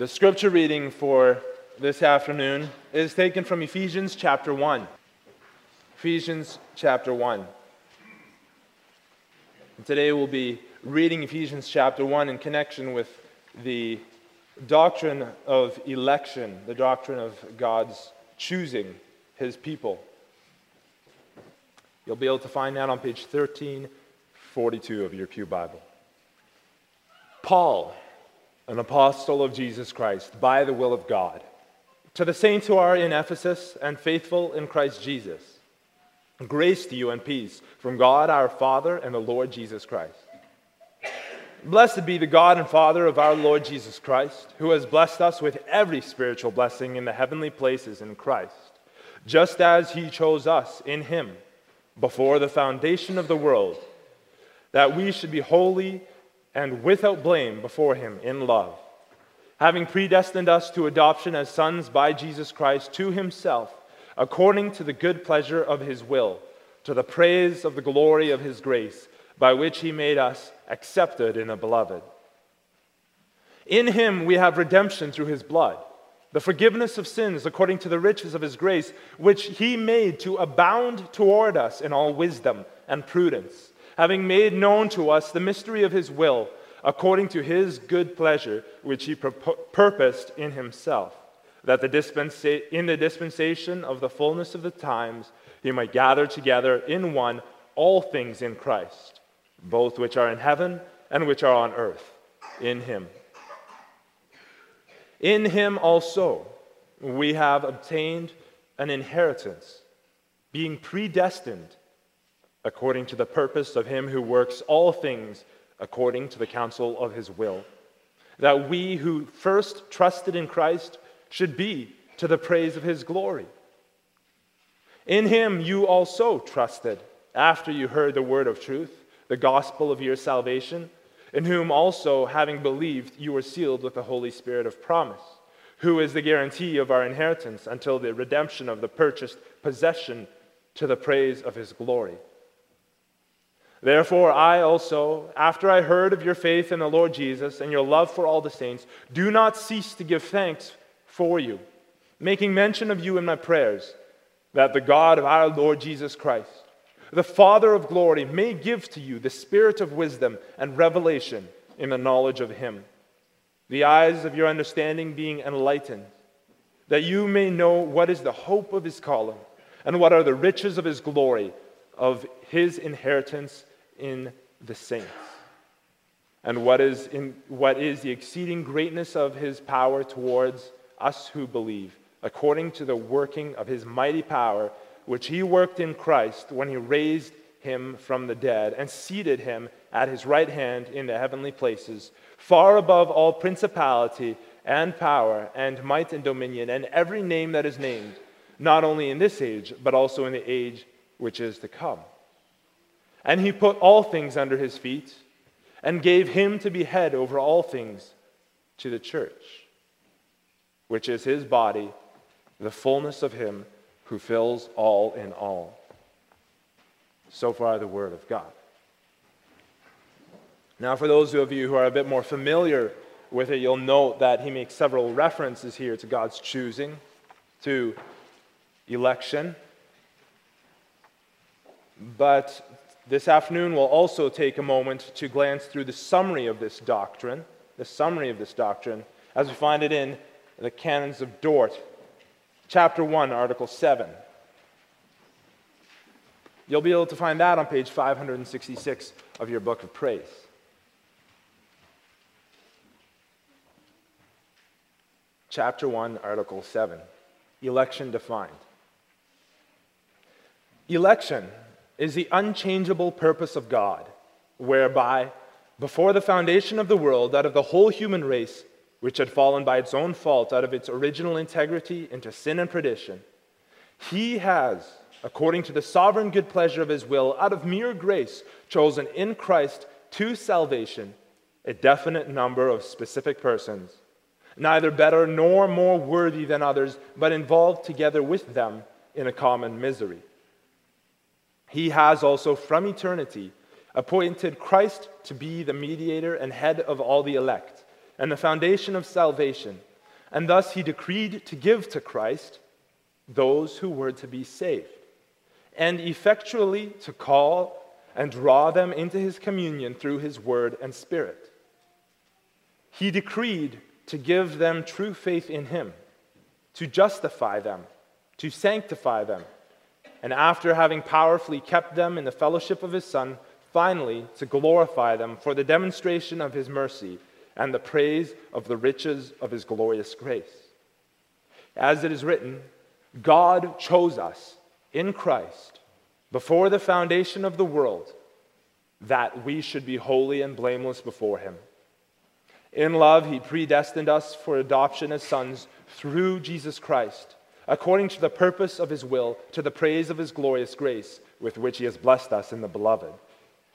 The scripture reading for this afternoon is taken from Ephesians chapter 1. Ephesians chapter 1. And today we'll be reading Ephesians chapter 1 in connection with the doctrine of election, the doctrine of God's choosing his people. You'll be able to find that on page 1342 of your Pew Bible. Paul, an apostle of Jesus Christ, by the will of God, to the saints who are in Ephesus and faithful in Christ Jesus, grace to you and peace from God our Father and the Lord Jesus Christ. Blessed be the God and Father of our Lord Jesus Christ, who has blessed us with every spiritual blessing in the heavenly places in Christ, just as he chose us in him before the foundation of the world, that we should be holy and without blame before him in love, having predestined us to adoption as sons by Jesus Christ to himself, according to the good pleasure of his will, to the praise of the glory of his grace, by which he made us accepted in the beloved. In him we have redemption through his blood, the forgiveness of sins according to the riches of his grace, which he made to abound toward us in all wisdom and prudence having made known to us the mystery of his will, according to his good pleasure, which he purposed in himself, that the dispensa- in the dispensation of the fullness of the times he might gather together in one all things in Christ, both which are in heaven and which are on earth, in him. In him also we have obtained an inheritance, being predestined according to the purpose of him who works all things according to the counsel of his will, that we who first trusted in Christ should be to the praise of his glory. In him you also trusted after you heard the word of truth, the gospel of your salvation, in whom also, having believed, you were sealed with the Holy Spirit of promise, who is the guarantee of our inheritance until the redemption of the purchased possession to the praise of his glory. Therefore, I also, after I heard of your faith in the Lord Jesus and your love for all the saints, do not cease to give thanks for you, making mention of you in my prayers, that the God of our Lord Jesus Christ, the Father of glory, may give to you the spirit of wisdom and revelation in the knowledge of him, the eyes of your understanding being enlightened, that you may know what is the hope of his calling and what are the riches of his glory, of his inheritance in the saints. And what is, in, what is the exceeding greatness of his power towards us who believe, according to the working of his mighty power, which he worked in Christ when he raised him from the dead and seated him at his right hand in the heavenly places, far above all principality and power and might and dominion and every name that is named, not only in this age, but also in the age which is to come. And he put all things under his feet and gave him to be head over all things to the church, which is his body, the fullness of him who fills all in all. So far, the word of God. Now, for those of you who are a bit more familiar with it, you'll note that he makes several references here to God's choosing, to election. But this afternoon, we'll also take a moment to glance through the summary of this doctrine, the summary of this doctrine, as we find it in the Canons of Dort, chapter 1, article 7. You'll be able to find that on page 566 of your book of praise. Chapter 1, article 7 Election defined. Election is the unchangeable purpose of God, whereby, before the foundation of the world, out of the whole human race, which had fallen by its own fault out of its original integrity into sin and perdition, he has, according to the sovereign good pleasure of his will, out of mere grace, chosen in Christ to salvation a definite number of specific persons, neither better nor more worthy than others, but involved together with them in a common misery. He has also from eternity appointed Christ to be the mediator and head of all the elect, and the foundation of salvation, and thus he decreed to give to Christ those who were to be saved, and effectually to call and draw them into his communion through his word and spirit. He decreed to give them true faith in him, to justify them, to sanctify them, and after having powerfully kept them in the fellowship of his Son, finally to glorify them for the demonstration of his mercy and the praise of the riches of his glorious grace. As it is written, God chose us in Christ before the foundation of the world that we should be holy and blameless before him. In love, he predestined us for adoption as sons through Jesus Christ, according to the purpose of his will, to the praise of his glorious grace, with which he has blessed us in the beloved.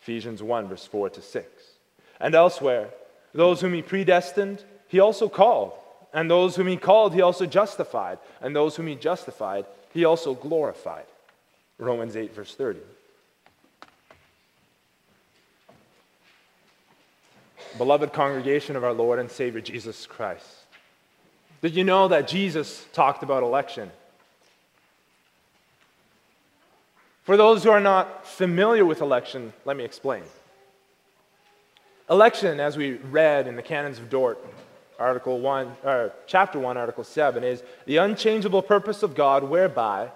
Ephesians 1, verse 4 to 6. And elsewhere, those whom he predestined, he also called. And those whom he called, he also justified. And those whom he justified, he also glorified. Romans 8, verse 30. Beloved congregation of our Lord and Savior Jesus Christ, did you know that Jesus talked about election? For those who are not familiar with election, let me explain. Election, as we read in the Canons of Dort, Article 1, or chapter 1, Article 7, is the unchangeable purpose of God whereby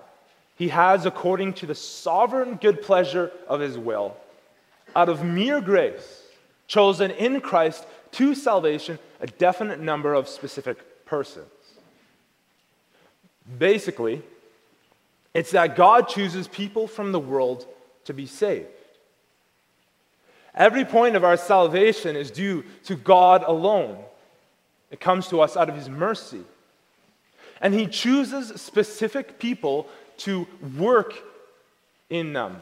he has, according to the sovereign good pleasure of his will, out of mere grace, chosen in Christ to salvation a definite number of specific persons. Basically, it's that God chooses people from the world to be saved. Every point of our salvation is due to God alone. It comes to us out of His mercy. And He chooses specific people to work in them,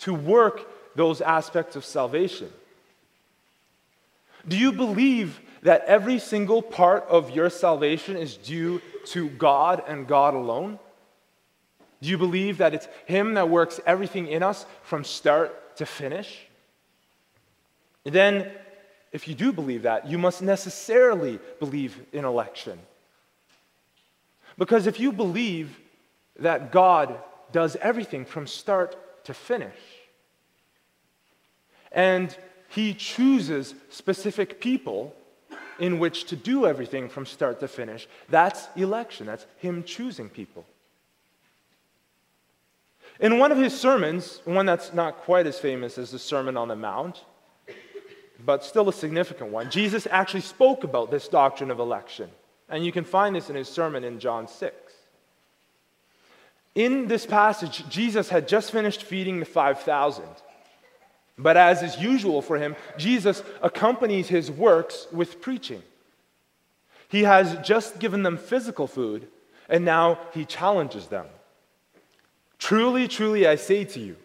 to work those aspects of salvation. Do you believe that every single part of your salvation is due to God and God alone? Do you believe that it's Him that works everything in us from start to finish? then if you do believe that, you must necessarily believe in election. Because if you believe that God does everything from start to finish, and He chooses specific people in which to do everything from start to finish, that's election. That's Him choosing people. In one of his sermons, one that's not quite as famous as the Sermon on the Mount, but still a significant one. Jesus actually spoke about this doctrine of election. And you can find this in his sermon in John 6. In this passage, Jesus had just finished feeding the 5,000. But as is usual for him, Jesus accompanies his works with preaching. He has just given them physical food, and now he challenges them. Truly, truly, I say to you,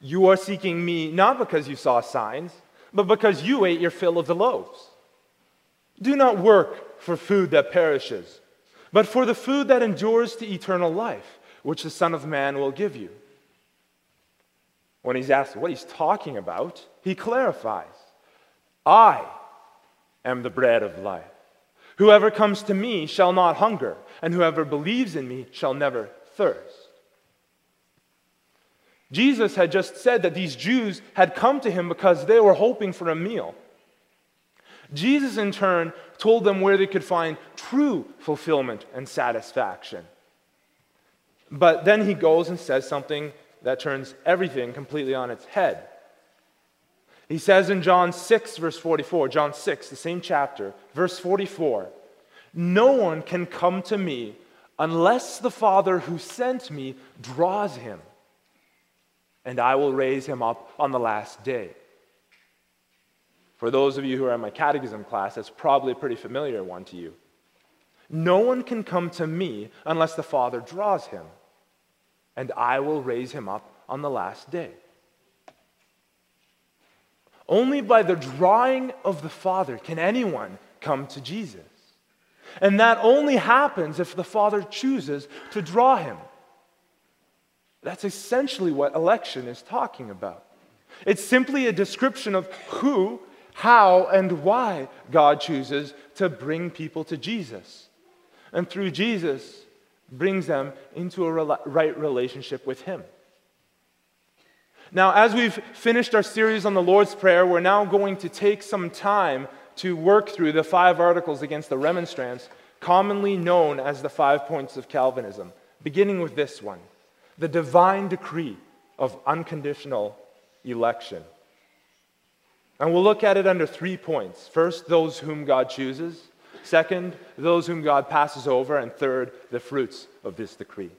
you are seeking me not because you saw signs but because you ate your fill of the loaves. Do not work for food that perishes, but for the food that endures to eternal life, which the Son of Man will give you. When he's asked what he's talking about, he clarifies I am the bread of life. Whoever comes to me shall not hunger, and whoever believes in me shall never thirst. Jesus had just said that these Jews had come to him because they were hoping for a meal. Jesus, in turn, told them where they could find true fulfillment and satisfaction. But then he goes and says something that turns everything completely on its head. He says in John 6, verse 44, John 6, the same chapter, verse 44, No one can come to me unless the Father who sent me draws him and I will raise him up on the last day. For those of you who are in my catechism class, that's probably a pretty familiar one to you. No one can come to me unless the Father draws him, and I will raise him up on the last day. Only by the drawing of the Father can anyone come to Jesus. And that only happens if the Father chooses to draw him. That's essentially what election is talking about. It's simply a description of who, how, and why God chooses to bring people to Jesus. and through Jesus brings them into a right relationship with Him. Now, as we've finished our series on the Lord's Prayer, we're now going to take some time to work through the five articles against the remonstrance, commonly known as the five points of Calvinism, beginning with this one the divine decree of unconditional election. And we'll look at it under three points. First, those whom God chooses. Second, those whom God passes over. And third, the fruits of this decree.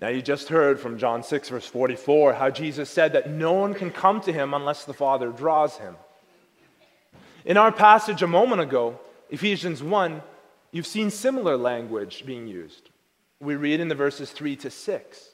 Now, you just heard from John 6, verse 44, how Jesus said that no one can come to him unless the Father draws him. In our passage a moment ago, Ephesians 1, you've seen similar language being used. We read in the verses 3 to 6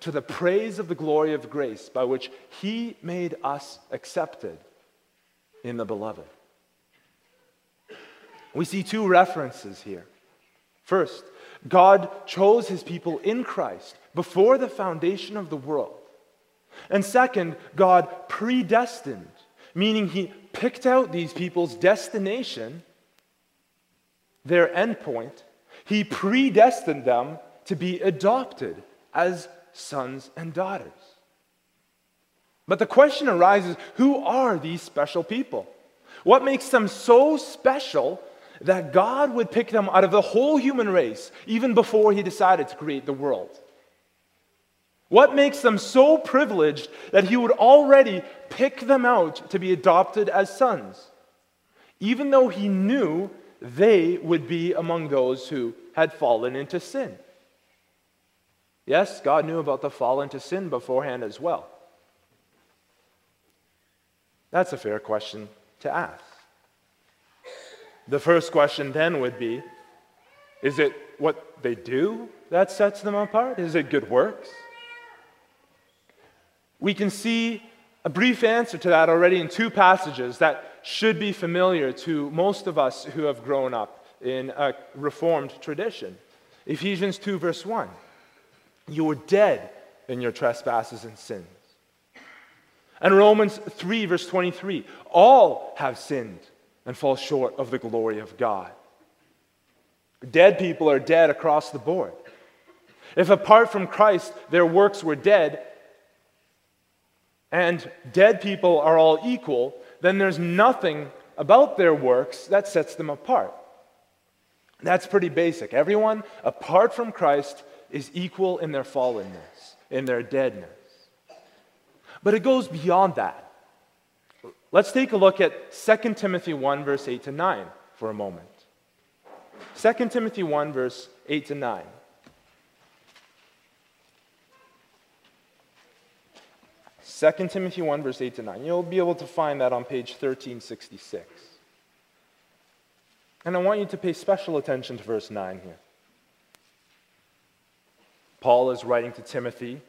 to the praise of the glory of grace by which he made us accepted in the beloved. We see two references here. First, God chose his people in Christ before the foundation of the world. And second, God predestined, meaning he picked out these people's destination their endpoint, he predestined them to be adopted as sons and daughters. But the question arises who are these special people? What makes them so special that God would pick them out of the whole human race even before he decided to create the world? What makes them so privileged that he would already pick them out to be adopted as sons, even though he knew they would be among those who had fallen into sin. Yes, God knew about the fall into sin beforehand as well. That's a fair question to ask. The first question then would be Is it what they do that sets them apart? Is it good works? We can see a brief answer to that already in two passages that should be familiar to most of us who have grown up in a Reformed tradition. Ephesians 2, verse 1. You were dead in your trespasses and sins. And Romans 3, verse 23. All have sinned and fall short of the glory of God. Dead people are dead across the board. If apart from Christ their works were dead, and dead people are all equal, then there's nothing about their works that sets them apart. That's pretty basic. Everyone, apart from Christ, is equal in their fallenness, in their deadness. But it goes beyond that. Let's take a look at 2 Timothy 1, verse 8 to 9 for a moment. 2 Timothy 1, verse 8 to 9. 2 Timothy 1, verse 8 to 9. You'll be able to find that on page 1366. And I want you to pay special attention to verse 9 here. Paul is writing to Timothy,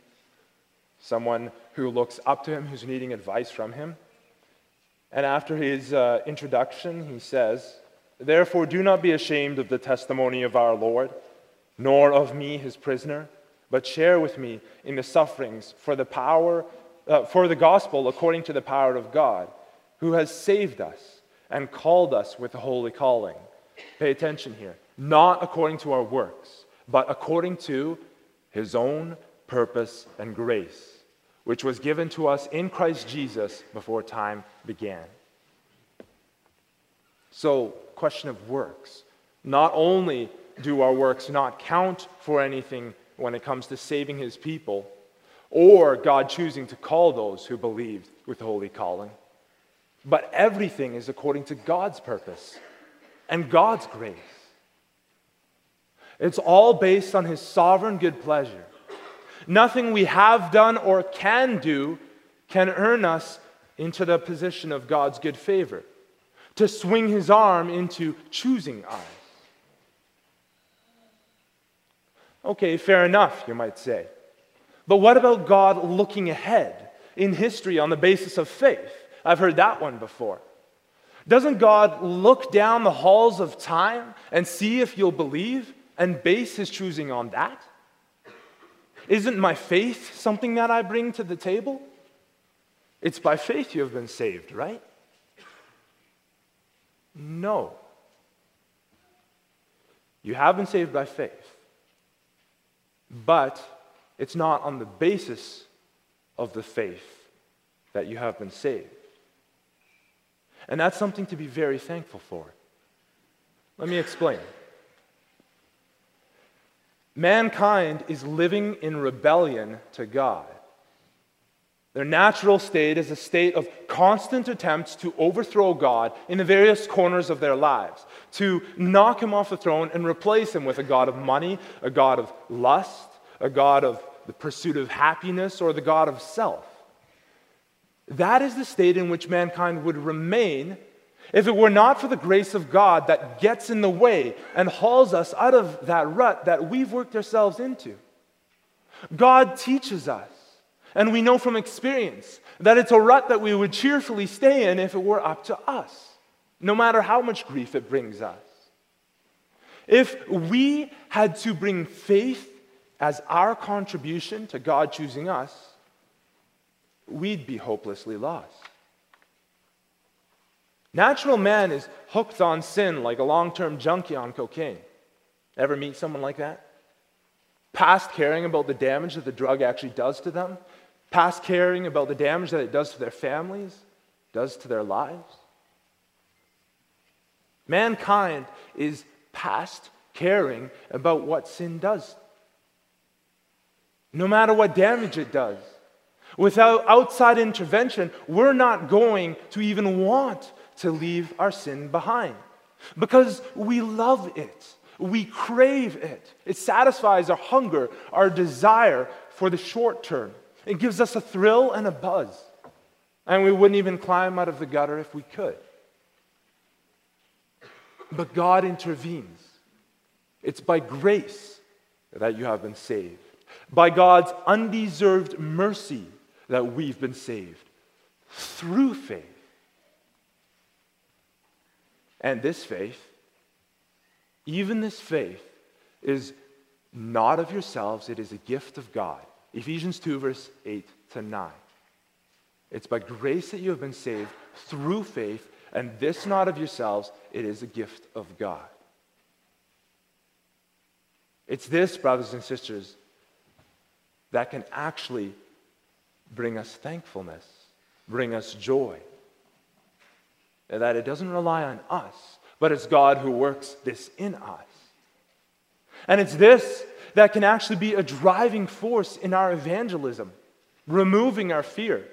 someone who looks up to him, who's needing advice from him. And after his uh, introduction, he says, Therefore, do not be ashamed of the testimony of our Lord, nor of me, his prisoner, but share with me in the sufferings for the power uh, for the gospel according to the power of God, who has saved us and called us with a holy calling. Pay attention here. Not according to our works, but according to his own purpose and grace, which was given to us in Christ Jesus before time began. So, question of works. Not only do our works not count for anything when it comes to saving his people, or God choosing to call those who believed with holy calling. But everything is according to God's purpose and God's grace. It's all based on His sovereign good pleasure. Nothing we have done or can do can earn us into the position of God's good favor, to swing his arm into choosing us. Okay, fair enough, you might say. But what about God looking ahead in history on the basis of faith? I've heard that one before. Doesn't God look down the halls of time and see if you'll believe and base his choosing on that? Isn't my faith something that I bring to the table? It's by faith you have been saved, right? No. You have been saved by faith. But it's not on the basis of the faith that you have been saved. And that's something to be very thankful for. Let me explain. Mankind is living in rebellion to God. Their natural state is a state of constant attempts to overthrow God in the various corners of their lives, to knock him off the throne and replace him with a God of money, a God of lust, a God of the pursuit of happiness, or the God of self. That is the state in which mankind would remain if it were not for the grace of God that gets in the way and hauls us out of that rut that we've worked ourselves into. God teaches us, and we know from experience, that it's a rut that we would cheerfully stay in if it were up to us, no matter how much grief it brings us. If we had to bring faith as our contribution to God choosing us, we'd be hopelessly lost. Natural man is hooked on sin like a long term junkie on cocaine. Ever meet someone like that? Past caring about the damage that the drug actually does to them, past caring about the damage that it does to their families, does to their lives. Mankind is past caring about what sin does, no matter what damage it does. Without outside intervention, we're not going to even want to leave our sin behind because we love it. We crave it. It satisfies our hunger, our desire for the short term. It gives us a thrill and a buzz. And we wouldn't even climb out of the gutter if we could. But God intervenes. It's by grace that you have been saved, by God's undeserved mercy that we've been saved through faith. And this faith, even this faith, is not of yourselves, it is a gift of God. Ephesians 2, verse 8 to 9. It's by grace that you have been saved through faith, and this not of yourselves, it is a gift of God. It's this, brothers and sisters, that can actually bring us thankfulness, bring us joy. That it doesn't rely on us, but it's God who works this in us. And it's this that can actually be a driving force in our evangelism, removing our fear.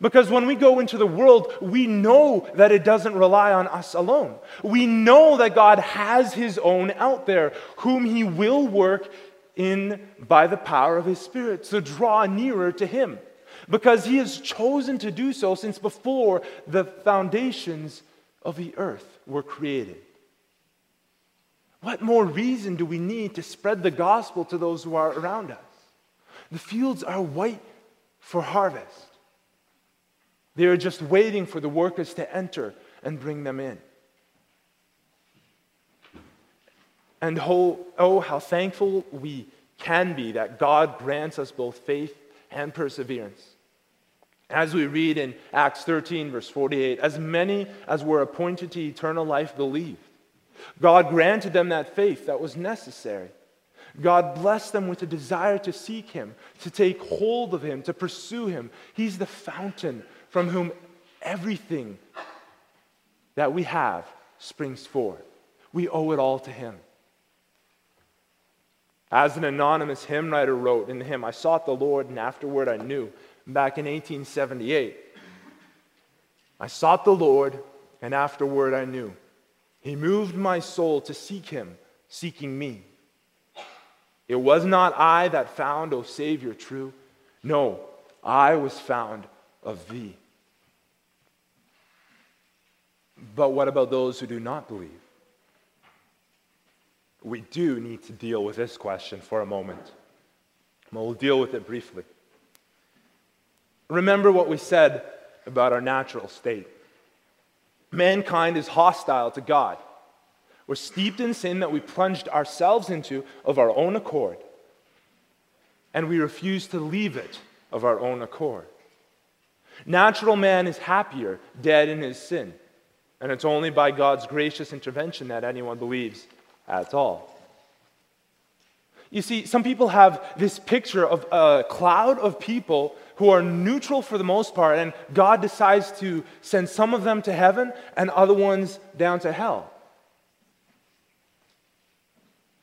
Because when we go into the world, we know that it doesn't rely on us alone. We know that God has His own out there, whom He will work in by the power of His Spirit to draw nearer to Him because he has chosen to do so since before the foundations of the earth were created. What more reason do we need to spread the gospel to those who are around us? The fields are white for harvest. They are just waiting for the workers to enter and bring them in. And oh, oh, how thankful we can be that God grants us both faith and perseverance. As we read in Acts 13, verse 48, as many as were appointed to eternal life believed. God granted them that faith that was necessary. God blessed them with a desire to seek Him, to take hold of Him, to pursue Him. He's the fountain from whom everything that we have springs forth. We owe it all to Him. As an anonymous hymn writer wrote in the hymn, I sought the Lord and afterward I knew, back in 1878. I sought the Lord and afterward I knew. He moved my soul to seek him, seeking me. It was not I that found, O Savior, true. No, I was found of thee. But what about those who do not believe? We do need to deal with this question for a moment. We'll deal with it briefly. Remember what we said about our natural state. Mankind is hostile to God. We're steeped in sin that we plunged ourselves into of our own accord, and we refuse to leave it of our own accord. Natural man is happier dead in his sin, and it's only by God's gracious intervention that anyone believes at all. You see, some people have this picture of a cloud of people who are neutral for the most part, and God decides to send some of them to heaven and other ones down to hell.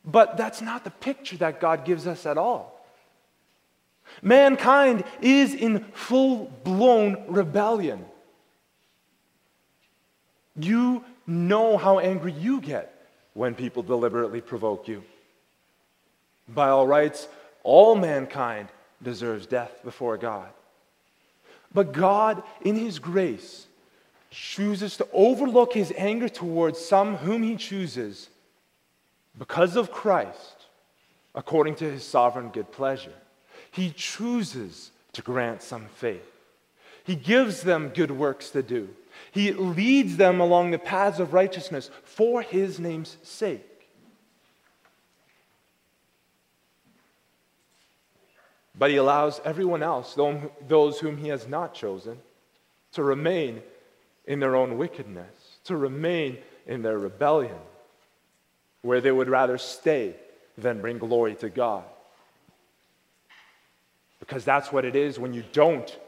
But that's not the picture that God gives us at all. Mankind is in full blown rebellion. You know how angry you get when people deliberately provoke you. By all rights, all mankind deserves death before God. But God, in His grace, chooses to overlook His anger towards some whom He chooses because of Christ, according to His sovereign good pleasure. He chooses to grant some faith. He gives them good works to do. He leads them along the paths of righteousness for His name's sake. But he allows everyone else, those whom he has not chosen, to remain in their own wickedness, to remain in their rebellion, where they would rather stay than bring glory to God. Because that's what it is when you don't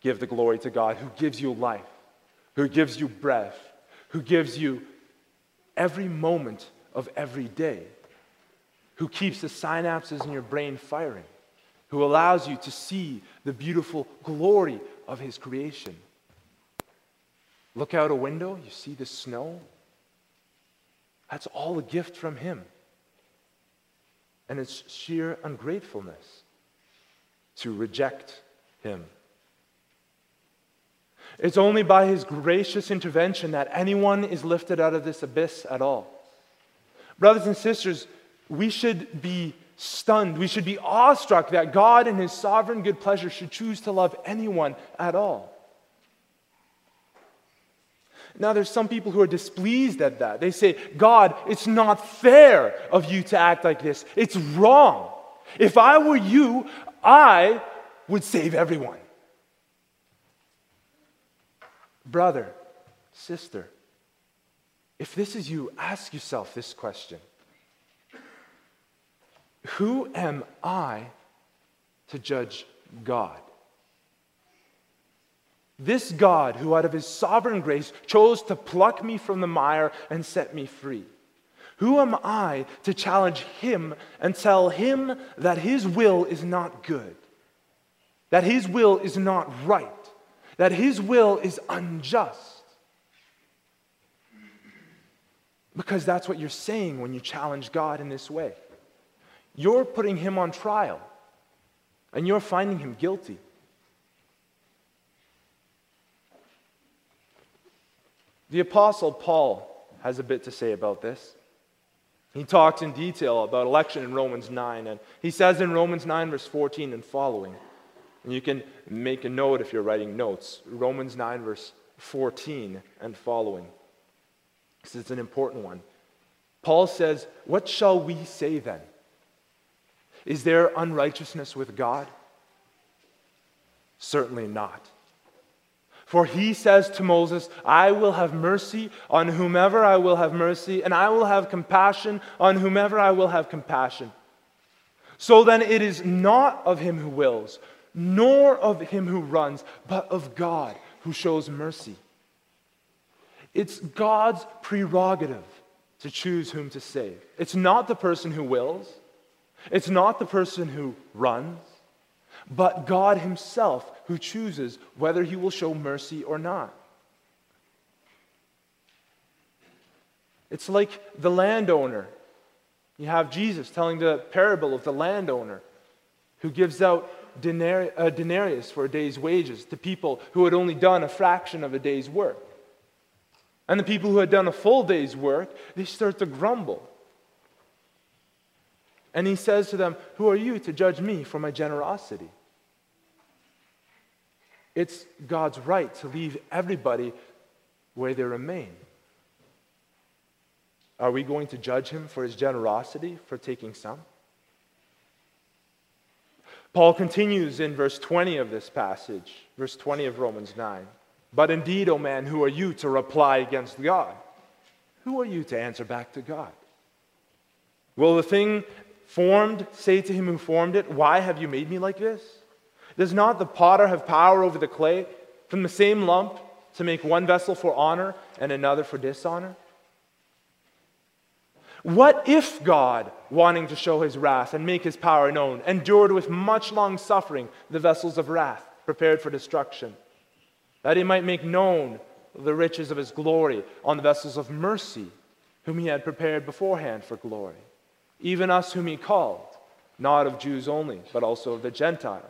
give the glory to God, who gives you life, who gives you breath, who gives you every moment of every day, who keeps the synapses in your brain firing who allows you to see the beautiful glory of His creation. Look out a window, you see the snow. That's all a gift from Him. And it's sheer ungratefulness to reject Him. It's only by His gracious intervention that anyone is lifted out of this abyss at all. Brothers and sisters, we should be stunned. We should be awestruck that God, in His sovereign good pleasure, should choose to love anyone at all. Now, there's some people who are displeased at that. They say, God, it's not fair of you to act like this. It's wrong. If I were you, I would save everyone. Brother, sister, if this is you, ask yourself this question who am I to judge God? This God, who out of his sovereign grace chose to pluck me from the mire and set me free. Who am I to challenge him and tell him that his will is not good, that his will is not right, that his will is unjust? Because that's what you're saying when you challenge God in this way. You're putting him on trial and you're finding him guilty. The Apostle Paul has a bit to say about this. He talks in detail about election in Romans 9, and he says in Romans 9, verse 14 and following, and you can make a note if you're writing notes, Romans 9, verse 14 and following, because it's an important one. Paul says, What shall we say then? Is there unrighteousness with God? Certainly not. For he says to Moses, I will have mercy on whomever I will have mercy, and I will have compassion on whomever I will have compassion. So then it is not of him who wills, nor of him who runs, but of God who shows mercy. It's God's prerogative to choose whom to save. It's not the person who wills, it's not the person who runs, but God Himself who chooses whether He will show mercy or not. It's like the landowner. You have Jesus telling the parable of the landowner who gives out a uh, denarius for a day's wages to people who had only done a fraction of a day's work. And the people who had done a full day's work, they start to grumble. And he says to them, Who are you to judge me for my generosity? It's God's right to leave everybody where they remain. Are we going to judge him for his generosity for taking some? Paul continues in verse 20 of this passage, verse 20 of Romans 9. But indeed, O man, who are you to reply against God? Who are you to answer back to God? Will the thing formed say to him who formed it, Why have you made me like this? Does not the potter have power over the clay from the same lump to make one vessel for honor and another for dishonor? What if God, wanting to show his wrath and make his power known, endured with much long suffering the vessels of wrath prepared for destruction, that he might make known the riches of his glory on the vessels of mercy, whom he had prepared beforehand for glory, even us whom he called, not of Jews only, but also of the Gentiles?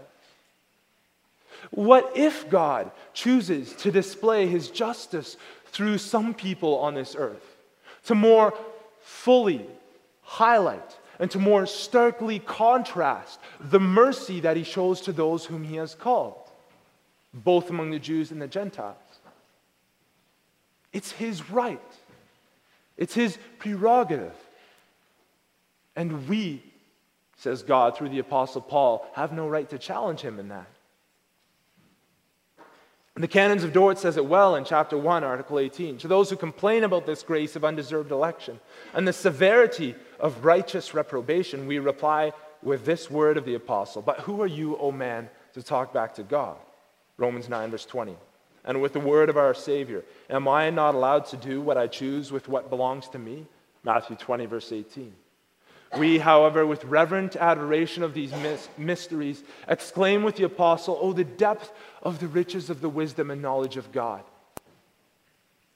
What if God chooses to display his justice through some people on this earth, to more fully highlight and to more starkly contrast the mercy that he shows to those whom he has called, both among the Jews and the Gentiles. It's his right, it's his prerogative. And we, says God through the Apostle Paul, have no right to challenge him in that. The Canons of Dort says it well in chapter 1, article 18. To those who complain about this grace of undeserved election and the severity of righteous reprobation, we reply with this word of the apostle But who are you, O man, to talk back to God? Romans 9, verse 20. And with the word of our Savior, Am I not allowed to do what I choose with what belongs to me? Matthew 20, verse 18. We, however, with reverent adoration of these mysteries, exclaim with the apostle, Oh, the depth of the riches of the wisdom and knowledge of God!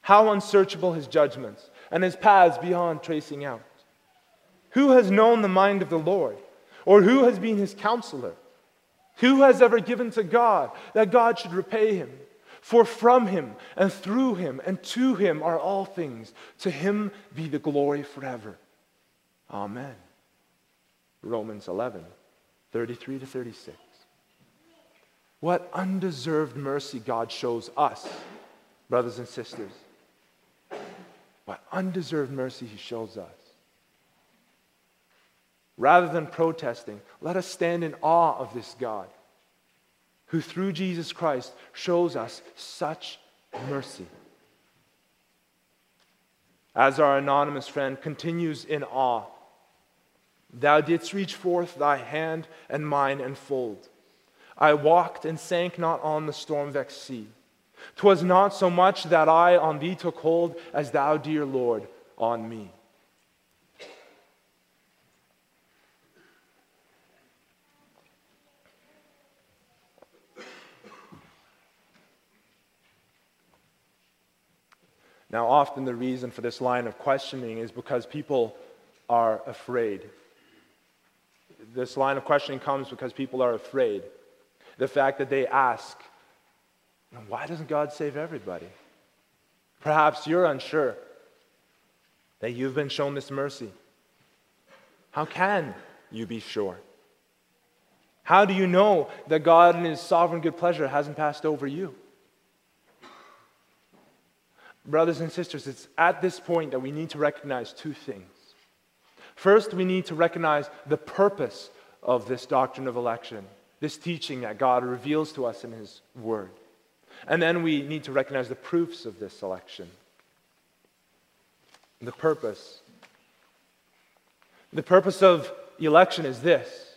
How unsearchable his judgments and his paths beyond tracing out! Who has known the mind of the Lord? Or who has been his counselor? Who has ever given to God that God should repay him? For from him and through him and to him are all things. To him be the glory forever. Amen. Romans 11, 33 to 36. What undeserved mercy God shows us, brothers and sisters. What undeserved mercy He shows us. Rather than protesting, let us stand in awe of this God who, through Jesus Christ, shows us such mercy. As our anonymous friend continues in awe Thou didst reach forth thy hand and mine enfold. I walked and sank not on the storm vexed sea. 'Twas not so much that I on thee took hold as thou, dear Lord, on me. Now, often the reason for this line of questioning is because people are afraid this line of questioning comes because people are afraid. The fact that they ask, why doesn't God save everybody? Perhaps you're unsure that you've been shown this mercy. How can you be sure? How do you know that God, in His sovereign good pleasure, hasn't passed over you? Brothers and sisters, it's at this point that we need to recognize two things. First, we need to recognize the purpose of this doctrine of election, this teaching that God reveals to us in His Word. And then we need to recognize the proofs of this election. The purpose. The purpose of election is this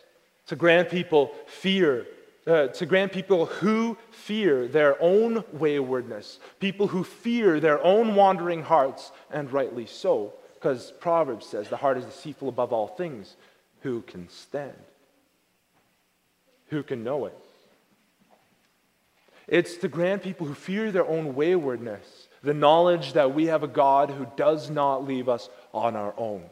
to grant people fear, uh, to grant people who fear their own waywardness, people who fear their own wandering hearts, and rightly so, because Proverbs says the heart is deceitful above all things. Who can stand? Who can know it? It's to grant people who fear their own waywardness the knowledge that we have a God who does not leave us on our own.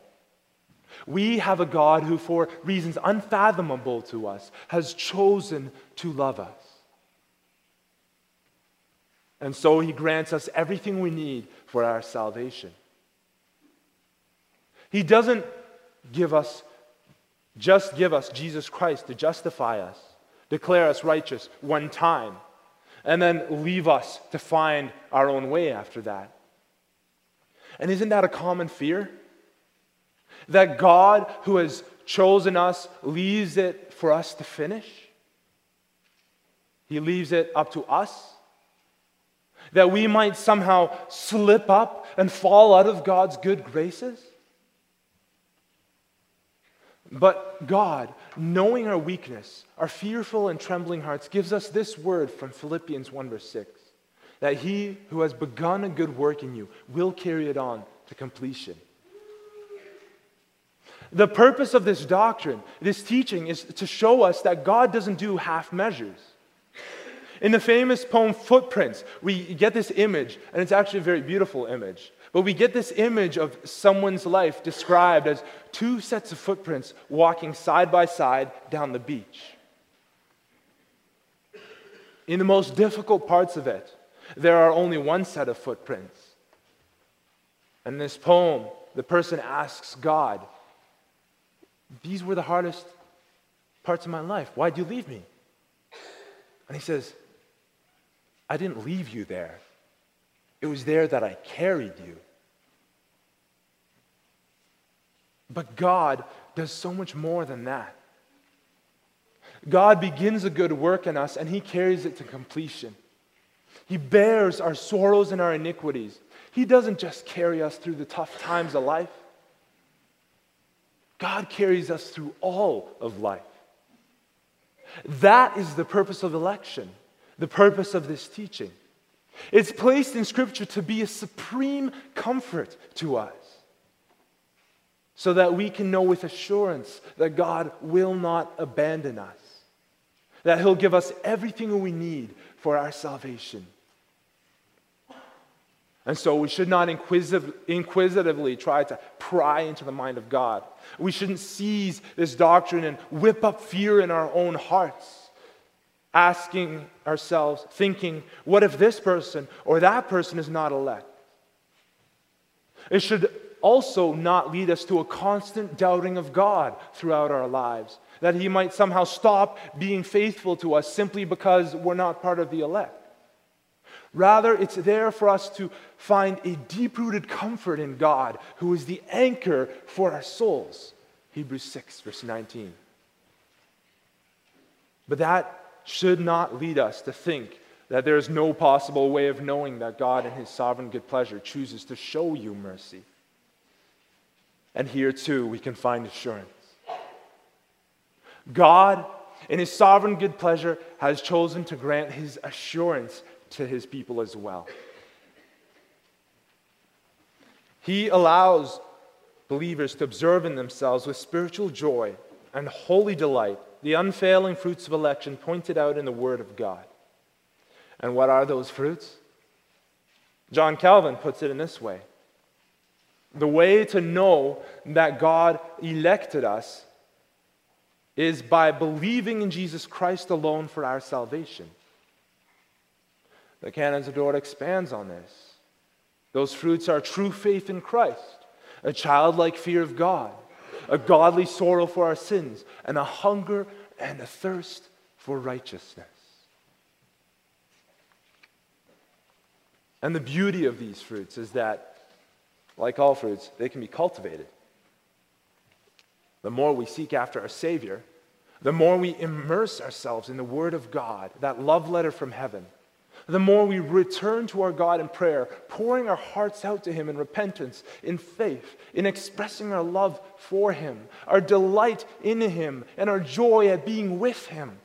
We have a God who, for reasons unfathomable to us, has chosen to love us. And so he grants us everything we need for our salvation. He doesn't give us, just give us Jesus Christ to justify us, declare us righteous one time, and then leave us to find our own way after that. And isn't that a common fear? That God, who has chosen us, leaves it for us to finish? He leaves it up to us? That we might somehow slip up and fall out of God's good graces? But God, knowing our weakness, our fearful and trembling hearts, gives us this word from Philippians 1, verse 6 that he who has begun a good work in you will carry it on to completion. The purpose of this doctrine, this teaching, is to show us that God doesn't do half measures. In the famous poem Footprints, we get this image, and it's actually a very beautiful image. But we get this image of someone's life described as two sets of footprints walking side by side down the beach. In the most difficult parts of it, there are only one set of footprints. In this poem, the person asks God, These were the hardest parts of my life. Why'd you leave me? And he says, I didn't leave you there. It was there that I carried you. But God does so much more than that. God begins a good work in us and He carries it to completion. He bears our sorrows and our iniquities. He doesn't just carry us through the tough times of life, God carries us through all of life. That is the purpose of election, the purpose of this teaching. It's placed in Scripture to be a supreme comfort to us so that we can know with assurance that God will not abandon us, that He'll give us everything we need for our salvation. And so we should not inquisitive, inquisitively try to pry into the mind of God. We shouldn't seize this doctrine and whip up fear in our own hearts, asking ourselves, thinking, what if this person or that person is not elect? It should also not lead us to a constant doubting of God throughout our lives, that He might somehow stop being faithful to us simply because we're not part of the elect. Rather, it's there for us to find a deep rooted comfort in God, who is the anchor for our souls. Hebrews 6, verse 19. But that should not lead us to think that there is no possible way of knowing that God, in His sovereign good pleasure, chooses to show you mercy. And here too, we can find assurance. God, in his sovereign good pleasure, has chosen to grant his assurance to his people as well. He allows believers to observe in themselves with spiritual joy and holy delight the unfailing fruits of election pointed out in the Word of God. And what are those fruits? John Calvin puts it in this way the way to know that God elected us is by believing in Jesus Christ alone for our salvation. The Canons of Dort expands on this. Those fruits are true faith in Christ, a childlike fear of God, a godly sorrow for our sins, and a hunger and a thirst for righteousness. And the beauty of these fruits is that like all fruits, they can be cultivated. The more we seek after our Savior, the more we immerse ourselves in the Word of God, that love letter from heaven, the more we return to our God in prayer, pouring our hearts out to Him in repentance, in faith, in expressing our love for Him, our delight in Him, and our joy at being with Him,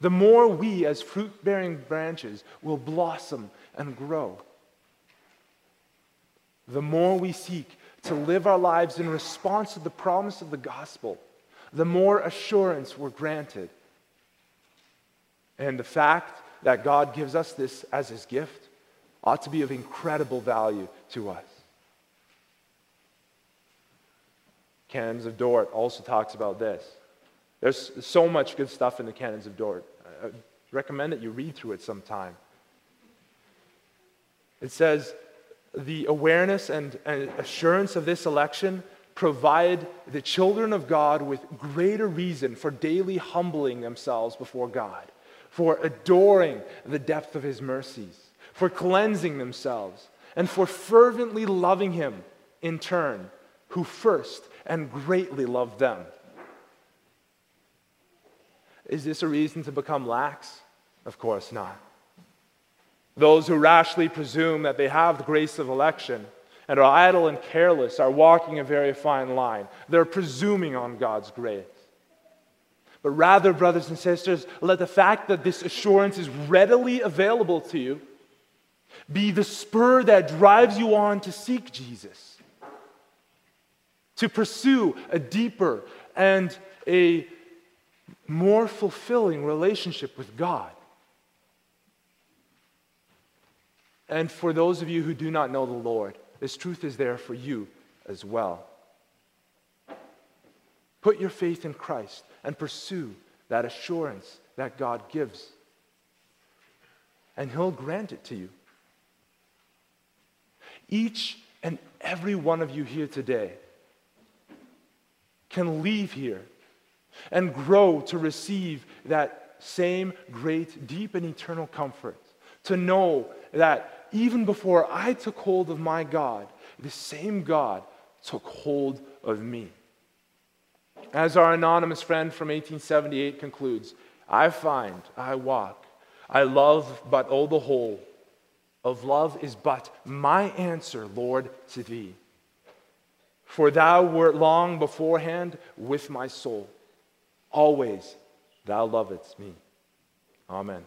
the more we, as fruit bearing branches, will blossom and grow the more we seek to live our lives in response to the promise of the gospel, the more assurance we're granted. And the fact that God gives us this as his gift ought to be of incredible value to us. Canons of Dort also talks about this. There's so much good stuff in the Canons of Dort. I recommend that you read through it sometime. It says, the awareness and, and assurance of this election provide the children of God with greater reason for daily humbling themselves before God, for adoring the depth of His mercies, for cleansing themselves, and for fervently loving Him in turn, who first and greatly loved them. Is this a reason to become lax? Of course not. Those who rashly presume that they have the grace of election and are idle and careless are walking a very fine line. They're presuming on God's grace. But rather, brothers and sisters, let the fact that this assurance is readily available to you be the spur that drives you on to seek Jesus, to pursue a deeper and a more fulfilling relationship with God. And for those of you who do not know the Lord, this truth is there for you as well. Put your faith in Christ and pursue that assurance that God gives. And He'll grant it to you. Each and every one of you here today can leave here and grow to receive that same great, deep, and eternal comfort. To know that even before I took hold of my God, the same God took hold of me. As our anonymous friend from 1878 concludes, I find, I walk, I love but oh the whole. Of love is but my answer, Lord, to thee. For thou wert long beforehand with my soul. Always thou lovedst me. Amen.